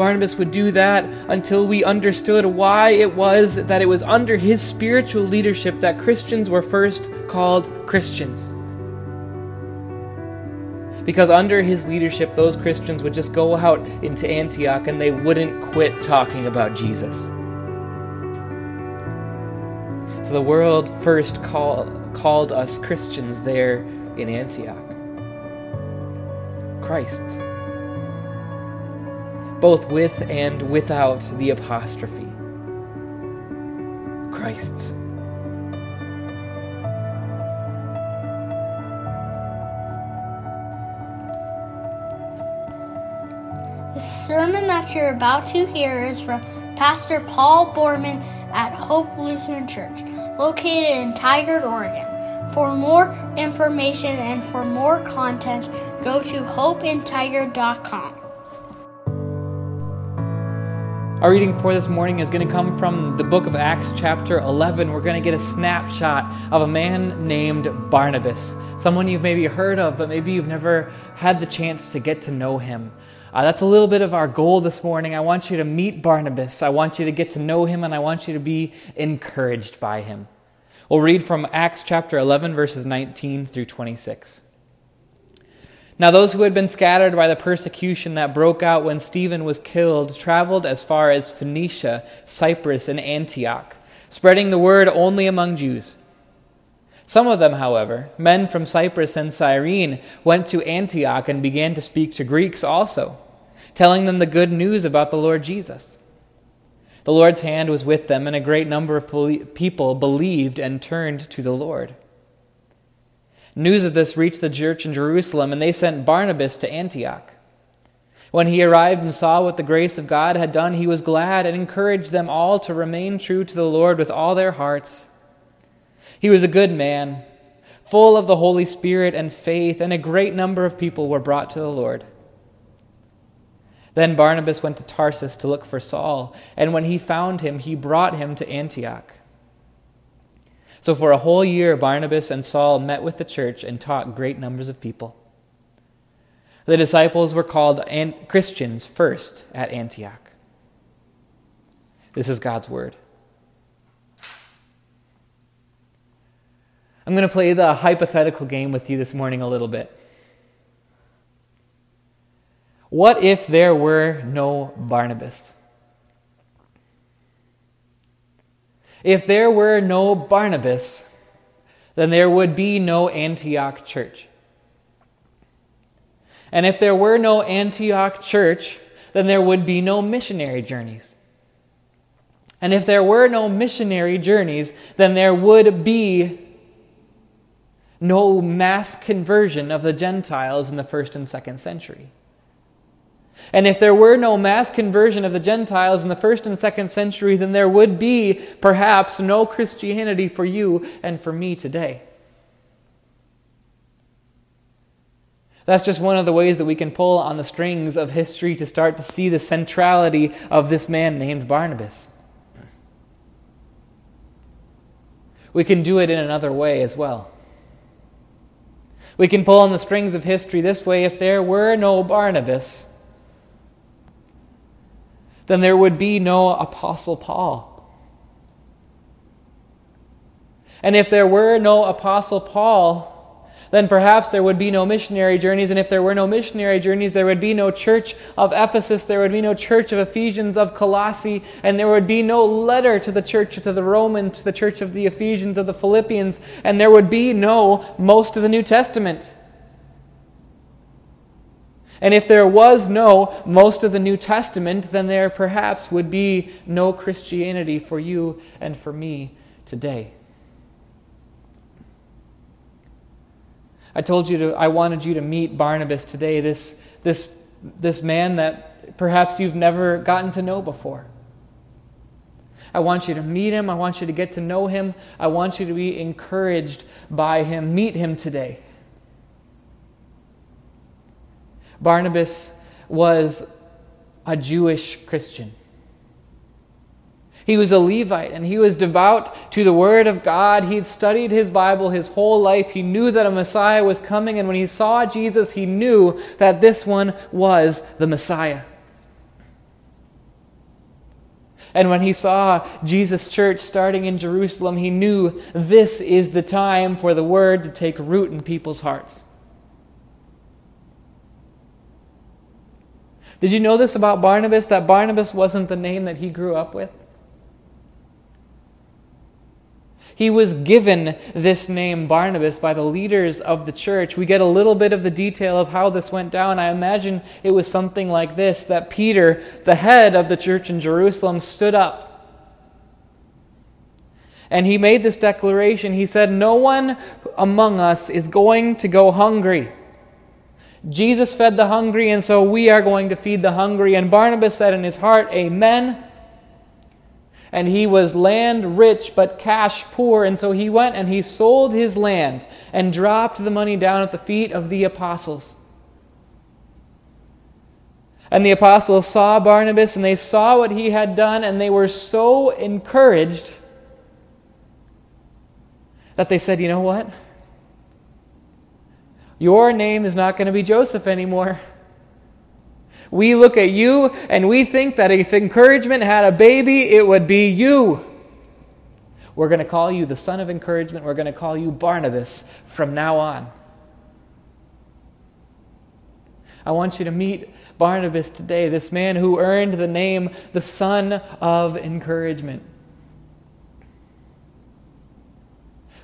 Barnabas would do that until we understood why it was that it was under his spiritual leadership that Christians were first called Christians. Because under his leadership, those Christians would just go out into Antioch and they wouldn't quit talking about Jesus. So the world first call, called us Christians there in Antioch. Christ's. Both with and without the apostrophe. Christ's. The sermon that you're about to hear is from Pastor Paul Borman at Hope Lutheran Church, located in Tigard, Oregon. For more information and for more content, go to hopeintigard.com. Our reading for this morning is going to come from the book of Acts, chapter 11. We're going to get a snapshot of a man named Barnabas, someone you've maybe heard of, but maybe you've never had the chance to get to know him. Uh, that's a little bit of our goal this morning. I want you to meet Barnabas. I want you to get to know him, and I want you to be encouraged by him. We'll read from Acts chapter 11, verses 19 through 26. Now, those who had been scattered by the persecution that broke out when Stephen was killed traveled as far as Phoenicia, Cyprus, and Antioch, spreading the word only among Jews. Some of them, however, men from Cyprus and Cyrene, went to Antioch and began to speak to Greeks also, telling them the good news about the Lord Jesus. The Lord's hand was with them, and a great number of people believed and turned to the Lord. News of this reached the church in Jerusalem, and they sent Barnabas to Antioch. When he arrived and saw what the grace of God had done, he was glad and encouraged them all to remain true to the Lord with all their hearts. He was a good man, full of the Holy Spirit and faith, and a great number of people were brought to the Lord. Then Barnabas went to Tarsus to look for Saul, and when he found him, he brought him to Antioch. So for a whole year, Barnabas and Saul met with the church and taught great numbers of people. The disciples were called Christians first at Antioch. This is God's word. I'm going to play the hypothetical game with you this morning a little bit. What if there were no Barnabas? If there were no Barnabas, then there would be no Antioch church. And if there were no Antioch church, then there would be no missionary journeys. And if there were no missionary journeys, then there would be no mass conversion of the Gentiles in the first and second century. And if there were no mass conversion of the Gentiles in the first and second century, then there would be perhaps no Christianity for you and for me today. That's just one of the ways that we can pull on the strings of history to start to see the centrality of this man named Barnabas. We can do it in another way as well. We can pull on the strings of history this way if there were no Barnabas then there would be no Apostle Paul. And if there were no Apostle Paul, then perhaps there would be no missionary journeys. And if there were no missionary journeys, there would be no church of Ephesus, there would be no church of Ephesians, of Colossae, and there would be no letter to the church, to the Roman, to the church of the Ephesians, of the Philippians, and there would be no most of the New Testament. And if there was no most of the New Testament, then there perhaps would be no Christianity for you and for me today. I told you to I wanted you to meet Barnabas today, this this this man that perhaps you've never gotten to know before. I want you to meet him. I want you to get to know him. I want you to be encouraged by him. Meet him today. Barnabas was a Jewish Christian. He was a Levite and he was devout to the Word of God. He'd studied his Bible his whole life. He knew that a Messiah was coming, and when he saw Jesus, he knew that this one was the Messiah. And when he saw Jesus' church starting in Jerusalem, he knew this is the time for the word to take root in people's hearts. Did you know this about Barnabas? That Barnabas wasn't the name that he grew up with? He was given this name, Barnabas, by the leaders of the church. We get a little bit of the detail of how this went down. I imagine it was something like this that Peter, the head of the church in Jerusalem, stood up. And he made this declaration. He said, No one among us is going to go hungry. Jesus fed the hungry, and so we are going to feed the hungry. And Barnabas said in his heart, Amen and he was land rich but cash poor. And so he went and he sold his land and dropped the money down at the feet of the apostles. And the apostles saw Barnabas and they saw what he had done, and they were so encouraged that they said, You know what? Your name is not going to be Joseph anymore. We look at you and we think that if encouragement had a baby, it would be you. We're going to call you the son of encouragement. We're going to call you Barnabas from now on. I want you to meet Barnabas today, this man who earned the name the son of encouragement.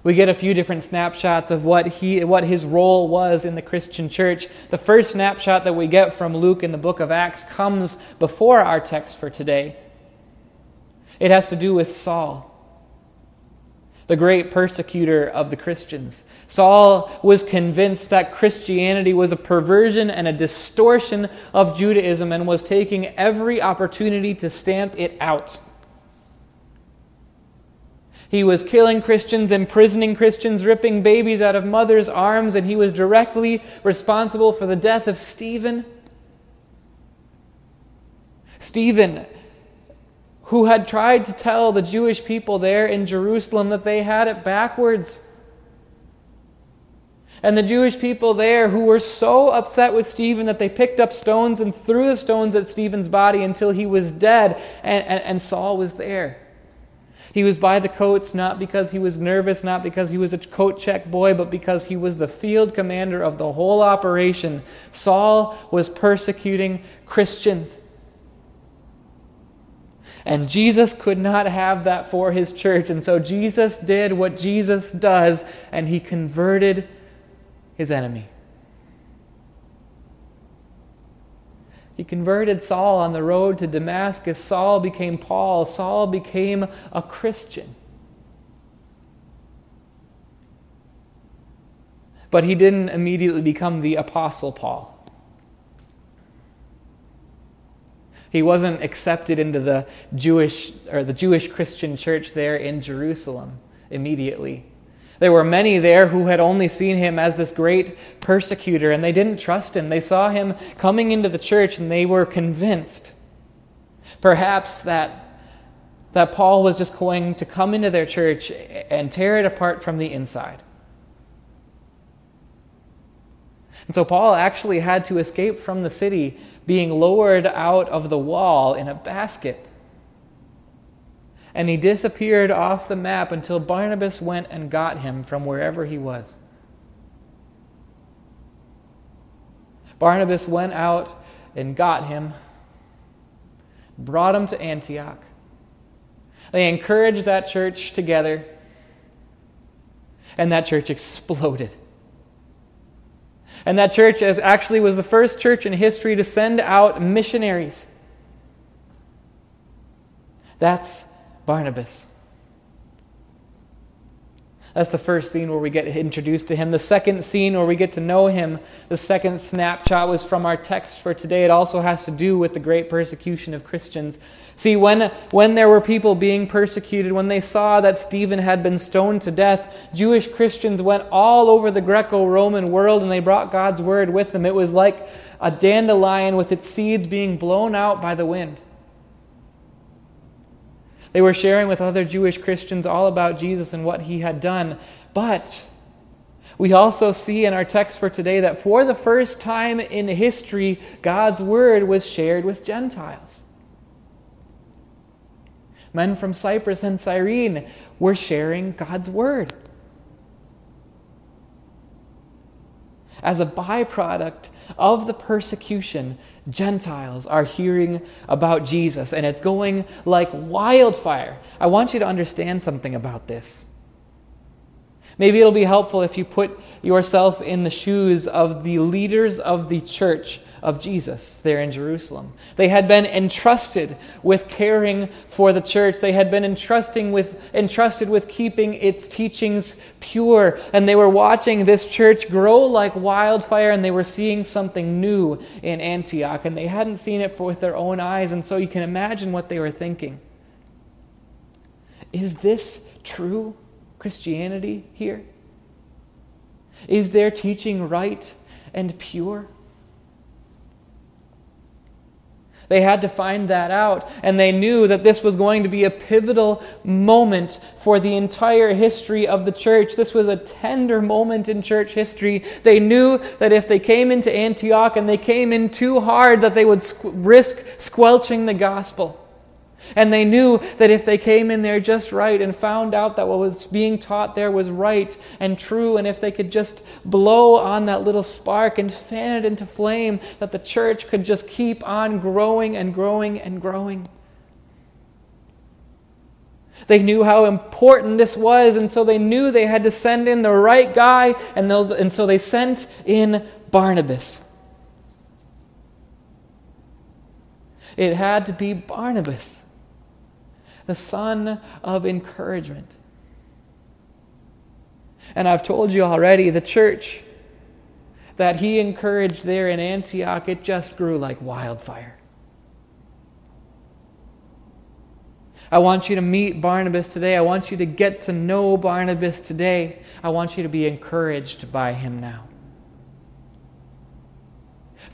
We get a few different snapshots of what, he, what his role was in the Christian church. The first snapshot that we get from Luke in the book of Acts comes before our text for today. It has to do with Saul, the great persecutor of the Christians. Saul was convinced that Christianity was a perversion and a distortion of Judaism and was taking every opportunity to stamp it out. He was killing Christians, imprisoning Christians, ripping babies out of mothers' arms, and he was directly responsible for the death of Stephen. Stephen, who had tried to tell the Jewish people there in Jerusalem that they had it backwards. And the Jewish people there who were so upset with Stephen that they picked up stones and threw the stones at Stephen's body until he was dead, and, and, and Saul was there. He was by the coats not because he was nervous, not because he was a coat check boy, but because he was the field commander of the whole operation. Saul was persecuting Christians. And Jesus could not have that for his church. And so Jesus did what Jesus does, and he converted his enemy. He converted Saul on the road to Damascus. Saul became Paul. Saul became a Christian. But he didn't immediately become the Apostle Paul. He wasn't accepted into the Jewish or the Jewish Christian church there in Jerusalem immediately. There were many there who had only seen him as this great persecutor, and they didn't trust him. They saw him coming into the church, and they were convinced, perhaps, that, that Paul was just going to come into their church and tear it apart from the inside. And so Paul actually had to escape from the city, being lowered out of the wall in a basket and he disappeared off the map until Barnabas went and got him from wherever he was. Barnabas went out and got him, brought him to Antioch. They encouraged that church together, and that church exploded. And that church actually was the first church in history to send out missionaries. That's Barnabas. That's the first scene where we get introduced to him. The second scene where we get to know him, the second snapshot was from our text for today. It also has to do with the great persecution of Christians. See, when, when there were people being persecuted, when they saw that Stephen had been stoned to death, Jewish Christians went all over the Greco Roman world and they brought God's word with them. It was like a dandelion with its seeds being blown out by the wind. They were sharing with other Jewish Christians all about Jesus and what he had done. But we also see in our text for today that for the first time in history, God's word was shared with Gentiles. Men from Cyprus and Cyrene were sharing God's word. As a byproduct of the persecution, Gentiles are hearing about Jesus, and it's going like wildfire. I want you to understand something about this. Maybe it'll be helpful if you put yourself in the shoes of the leaders of the church of Jesus there in Jerusalem. They had been entrusted with caring for the church. They had been entrusting with, entrusted with keeping its teachings pure. And they were watching this church grow like wildfire and they were seeing something new in Antioch. And they hadn't seen it with their own eyes. And so you can imagine what they were thinking. Is this true Christianity here? Is their teaching right and pure? They had to find that out, and they knew that this was going to be a pivotal moment for the entire history of the church. This was a tender moment in church history. They knew that if they came into Antioch and they came in too hard, that they would risk squelching the gospel. And they knew that if they came in there just right and found out that what was being taught there was right and true, and if they could just blow on that little spark and fan it into flame, that the church could just keep on growing and growing and growing. They knew how important this was, and so they knew they had to send in the right guy, and, and so they sent in Barnabas. It had to be Barnabas the son of encouragement. And I've told you already, the church that he encouraged there in Antioch, it just grew like wildfire. I want you to meet Barnabas today. I want you to get to know Barnabas today. I want you to be encouraged by him now.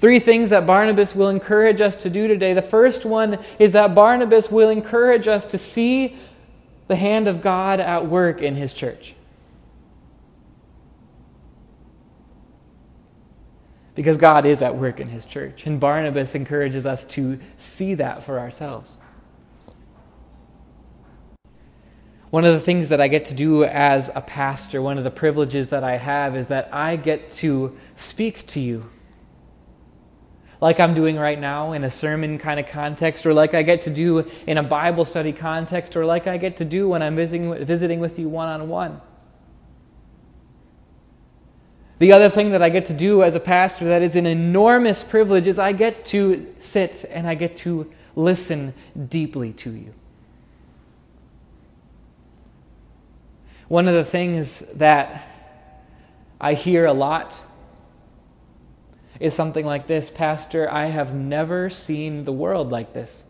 Three things that Barnabas will encourage us to do today. The first one is that Barnabas will encourage us to see the hand of God at work in his church. Because God is at work in his church. And Barnabas encourages us to see that for ourselves. One of the things that I get to do as a pastor, one of the privileges that I have, is that I get to speak to you like I'm doing right now in a sermon kind of context, or like I get to do in a Bible study context, or like I get to do when I'm visiting, visiting with you one on one. The other thing that I get to do as a pastor that is an enormous privilege is I get to sit and I get to listen deeply to you. One of the things that I hear a lot is something like this Pastor, I have never seen the world like this.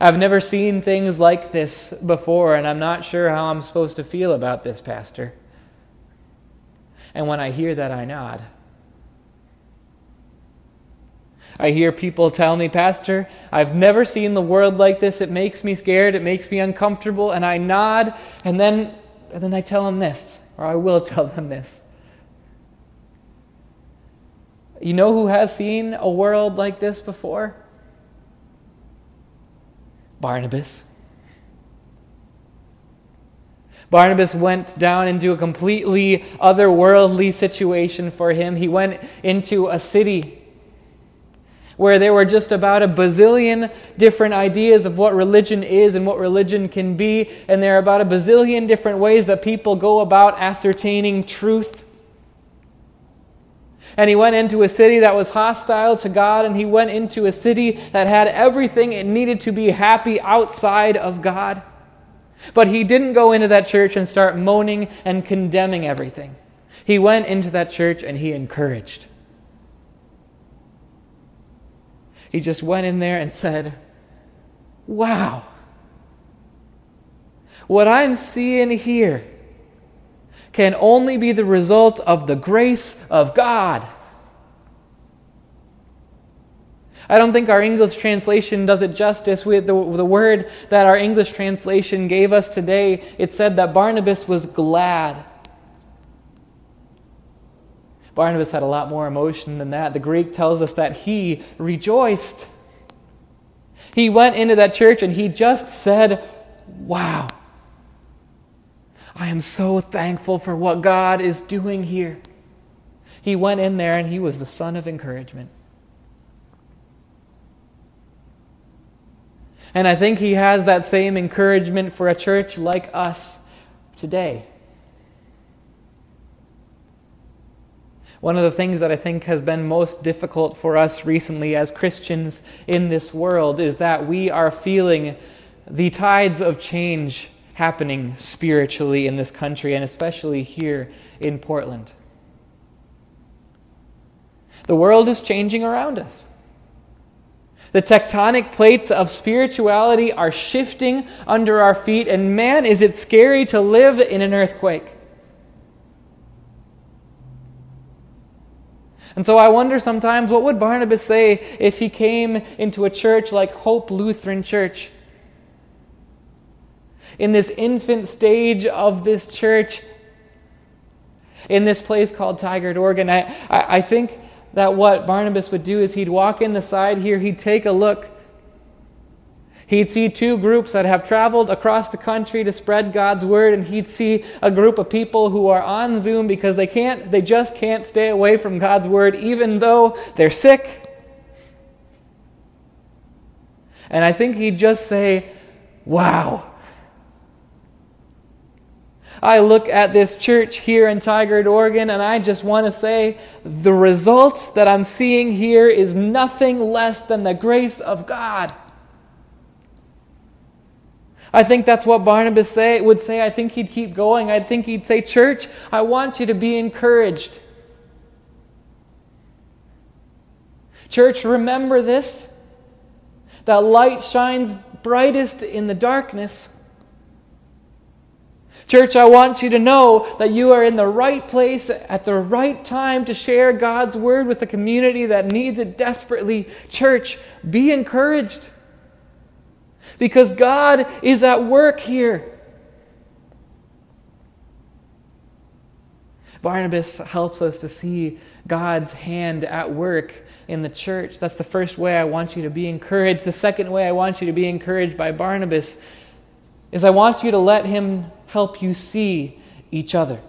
I've never seen things like this before, and I'm not sure how I'm supposed to feel about this, Pastor. And when I hear that, I nod. I hear people tell me, Pastor, I've never seen the world like this. It makes me scared. It makes me uncomfortable. And I nod, and then, and then I tell them this, or I will tell them this. You know who has seen a world like this before? Barnabas. Barnabas went down into a completely otherworldly situation for him. He went into a city where there were just about a bazillion different ideas of what religion is and what religion can be, and there are about a bazillion different ways that people go about ascertaining truth. And he went into a city that was hostile to God, and he went into a city that had everything it needed to be happy outside of God. But he didn't go into that church and start moaning and condemning everything. He went into that church and he encouraged. He just went in there and said, Wow, what I'm seeing here can only be the result of the grace of God. I don't think our English translation does it justice with the, the word that our English translation gave us today. It said that Barnabas was glad. Barnabas had a lot more emotion than that. The Greek tells us that he rejoiced. He went into that church and he just said, Wow. I am so thankful for what God is doing here. He went in there and he was the son of encouragement. And I think he has that same encouragement for a church like us today. One of the things that I think has been most difficult for us recently as Christians in this world is that we are feeling the tides of change happening spiritually in this country and especially here in Portland. The world is changing around us. The tectonic plates of spirituality are shifting under our feet, and man, is it scary to live in an earthquake. And so I wonder sometimes what would Barnabas say if he came into a church like Hope Lutheran Church? In this infant stage of this church, in this place called Tigard, Oregon, I, I, I think that what Barnabas would do is he'd walk in the side here, he'd take a look. He'd see two groups that have traveled across the country to spread God's word, and he'd see a group of people who are on Zoom because they can't, they just can't stay away from God's word, even though they're sick. And I think he'd just say, Wow, I look at this church here in Tigard, Oregon, and I just want to say the result that I'm seeing here is nothing less than the grace of God. I think that's what Barnabas say, would say. I think he'd keep going. I think he'd say, Church, I want you to be encouraged. Church, remember this that light shines brightest in the darkness. Church, I want you to know that you are in the right place at the right time to share God's word with a community that needs it desperately. Church, be encouraged because God is at work here. Barnabas helps us to see God's hand at work in the church. That's the first way I want you to be encouraged. The second way I want you to be encouraged by Barnabas is I want you to let him help you see each other.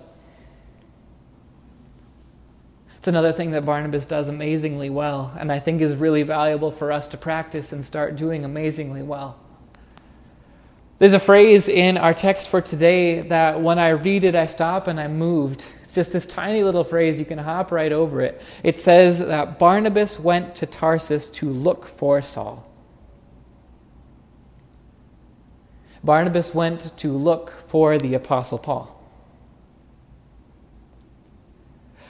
It's another thing that Barnabas does amazingly well, and I think is really valuable for us to practice and start doing amazingly well. There's a phrase in our text for today that when I read it, I stop and I'm moved. It's just this tiny little phrase, you can hop right over it. It says that Barnabas went to Tarsus to look for Saul. Barnabas went to look for the Apostle Paul.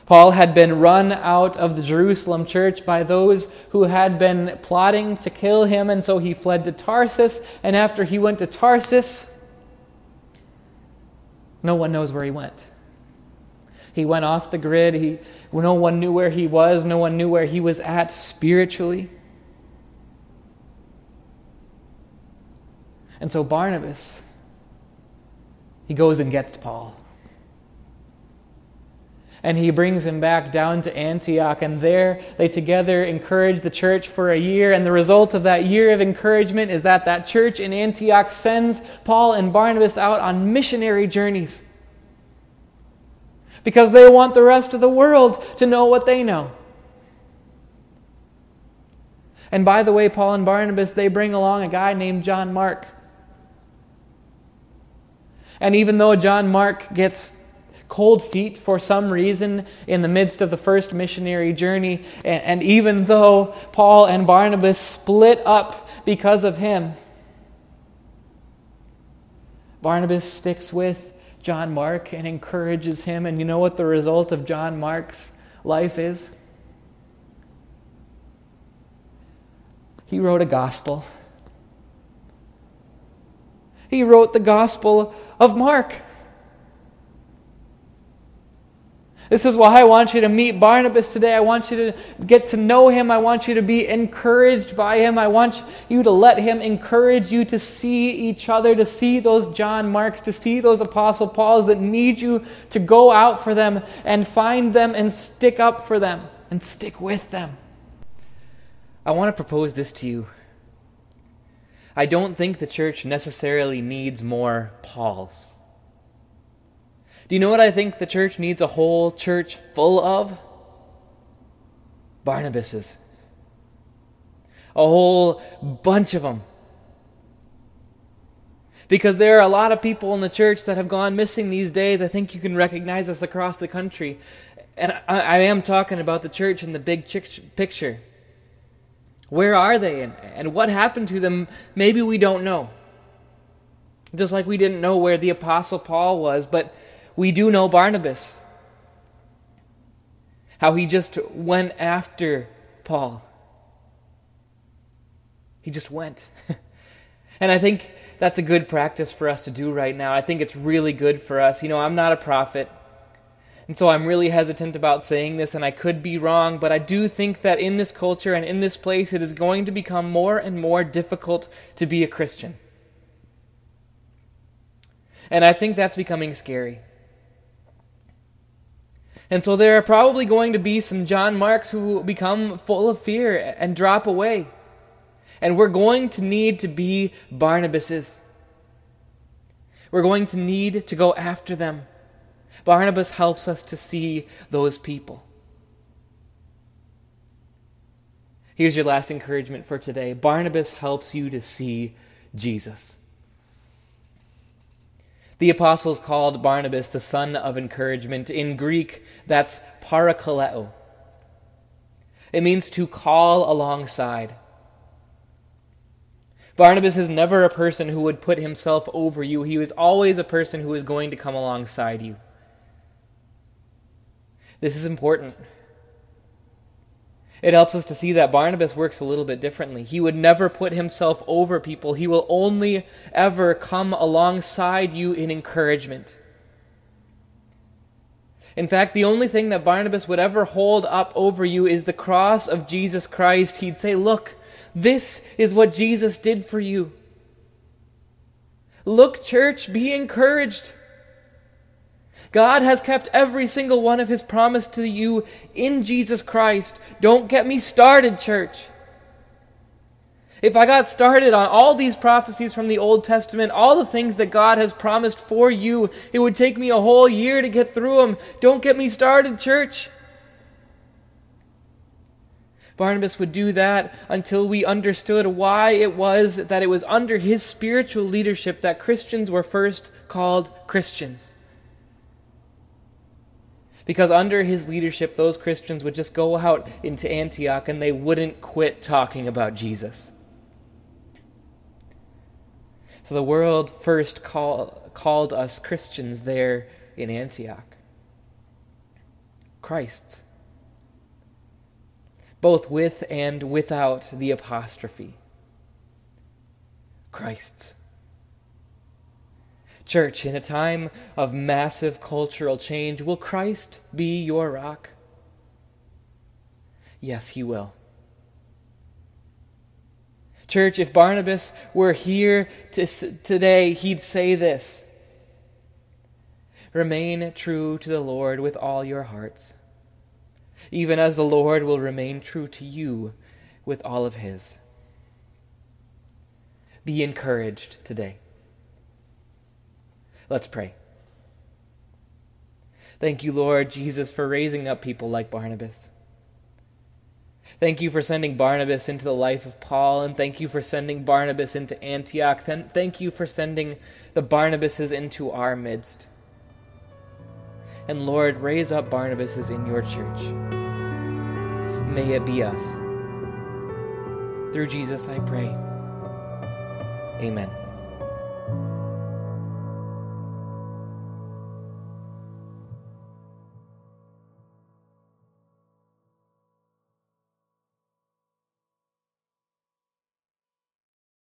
Paul had been run out of the Jerusalem church by those who had been plotting to kill him, and so he fled to Tarsus. And after he went to Tarsus, no one knows where he went. He went off the grid. He, no one knew where he was. No one knew where he was at spiritually. And so Barnabas, he goes and gets Paul. And he brings him back down to Antioch, and there they together encourage the church for a year. And the result of that year of encouragement is that that church in Antioch sends Paul and Barnabas out on missionary journeys because they want the rest of the world to know what they know. And by the way, Paul and Barnabas, they bring along a guy named John Mark. And even though John Mark gets cold feet for some reason in the midst of the first missionary journey, and, and even though Paul and Barnabas split up because of him, Barnabas sticks with John Mark and encourages him. And you know what the result of John Mark's life is? He wrote a gospel. He wrote the gospel of Mark. This is why I want you to meet Barnabas today. I want you to get to know him. I want you to be encouraged by him. I want you to let him encourage you to see each other, to see those John Marks, to see those Apostle Pauls that need you to go out for them and find them and stick up for them and stick with them. I want to propose this to you. I don't think the church necessarily needs more Pauls. Do you know what I think the church needs a whole church full of? Barnabases. A whole bunch of them. Because there are a lot of people in the church that have gone missing these days. I think you can recognize us across the country. And I, I am talking about the church in the big picture. Where are they and, and what happened to them? Maybe we don't know. Just like we didn't know where the Apostle Paul was, but we do know Barnabas. How he just went after Paul. He just went. and I think that's a good practice for us to do right now. I think it's really good for us. You know, I'm not a prophet. And so I'm really hesitant about saying this, and I could be wrong, but I do think that in this culture and in this place, it is going to become more and more difficult to be a Christian. And I think that's becoming scary. And so there are probably going to be some John Marks who become full of fear and drop away. And we're going to need to be Barnabases. We're going to need to go after them. Barnabas helps us to see those people. Here's your last encouragement for today Barnabas helps you to see Jesus. The apostles called Barnabas the son of encouragement. In Greek, that's parakaleo. It means to call alongside. Barnabas is never a person who would put himself over you. He was always a person who is going to come alongside you. This is important. It helps us to see that Barnabas works a little bit differently. He would never put himself over people, he will only ever come alongside you in encouragement. In fact, the only thing that Barnabas would ever hold up over you is the cross of Jesus Christ. He'd say, Look, this is what Jesus did for you. Look, church, be encouraged. God has kept every single one of his promise to you in Jesus Christ. Don't get me started, church. If I got started on all these prophecies from the Old Testament, all the things that God has promised for you, it would take me a whole year to get through them. Don't get me started, church. Barnabas would do that until we understood why it was that it was under his spiritual leadership that Christians were first called Christians. Because under his leadership, those Christians would just go out into Antioch and they wouldn't quit talking about Jesus. So the world first call, called us Christians there in Antioch. Christ's. Both with and without the apostrophe. Christ's. Church, in a time of massive cultural change, will Christ be your rock? Yes, he will. Church, if Barnabas were here to, today, he'd say this Remain true to the Lord with all your hearts, even as the Lord will remain true to you with all of his. Be encouraged today. Let's pray. Thank you, Lord Jesus, for raising up people like Barnabas. Thank you for sending Barnabas into the life of Paul, and thank you for sending Barnabas into Antioch. Thank you for sending the Barnabases into our midst. And Lord, raise up Barnabases in your church. May it be us. Through Jesus, I pray. Amen.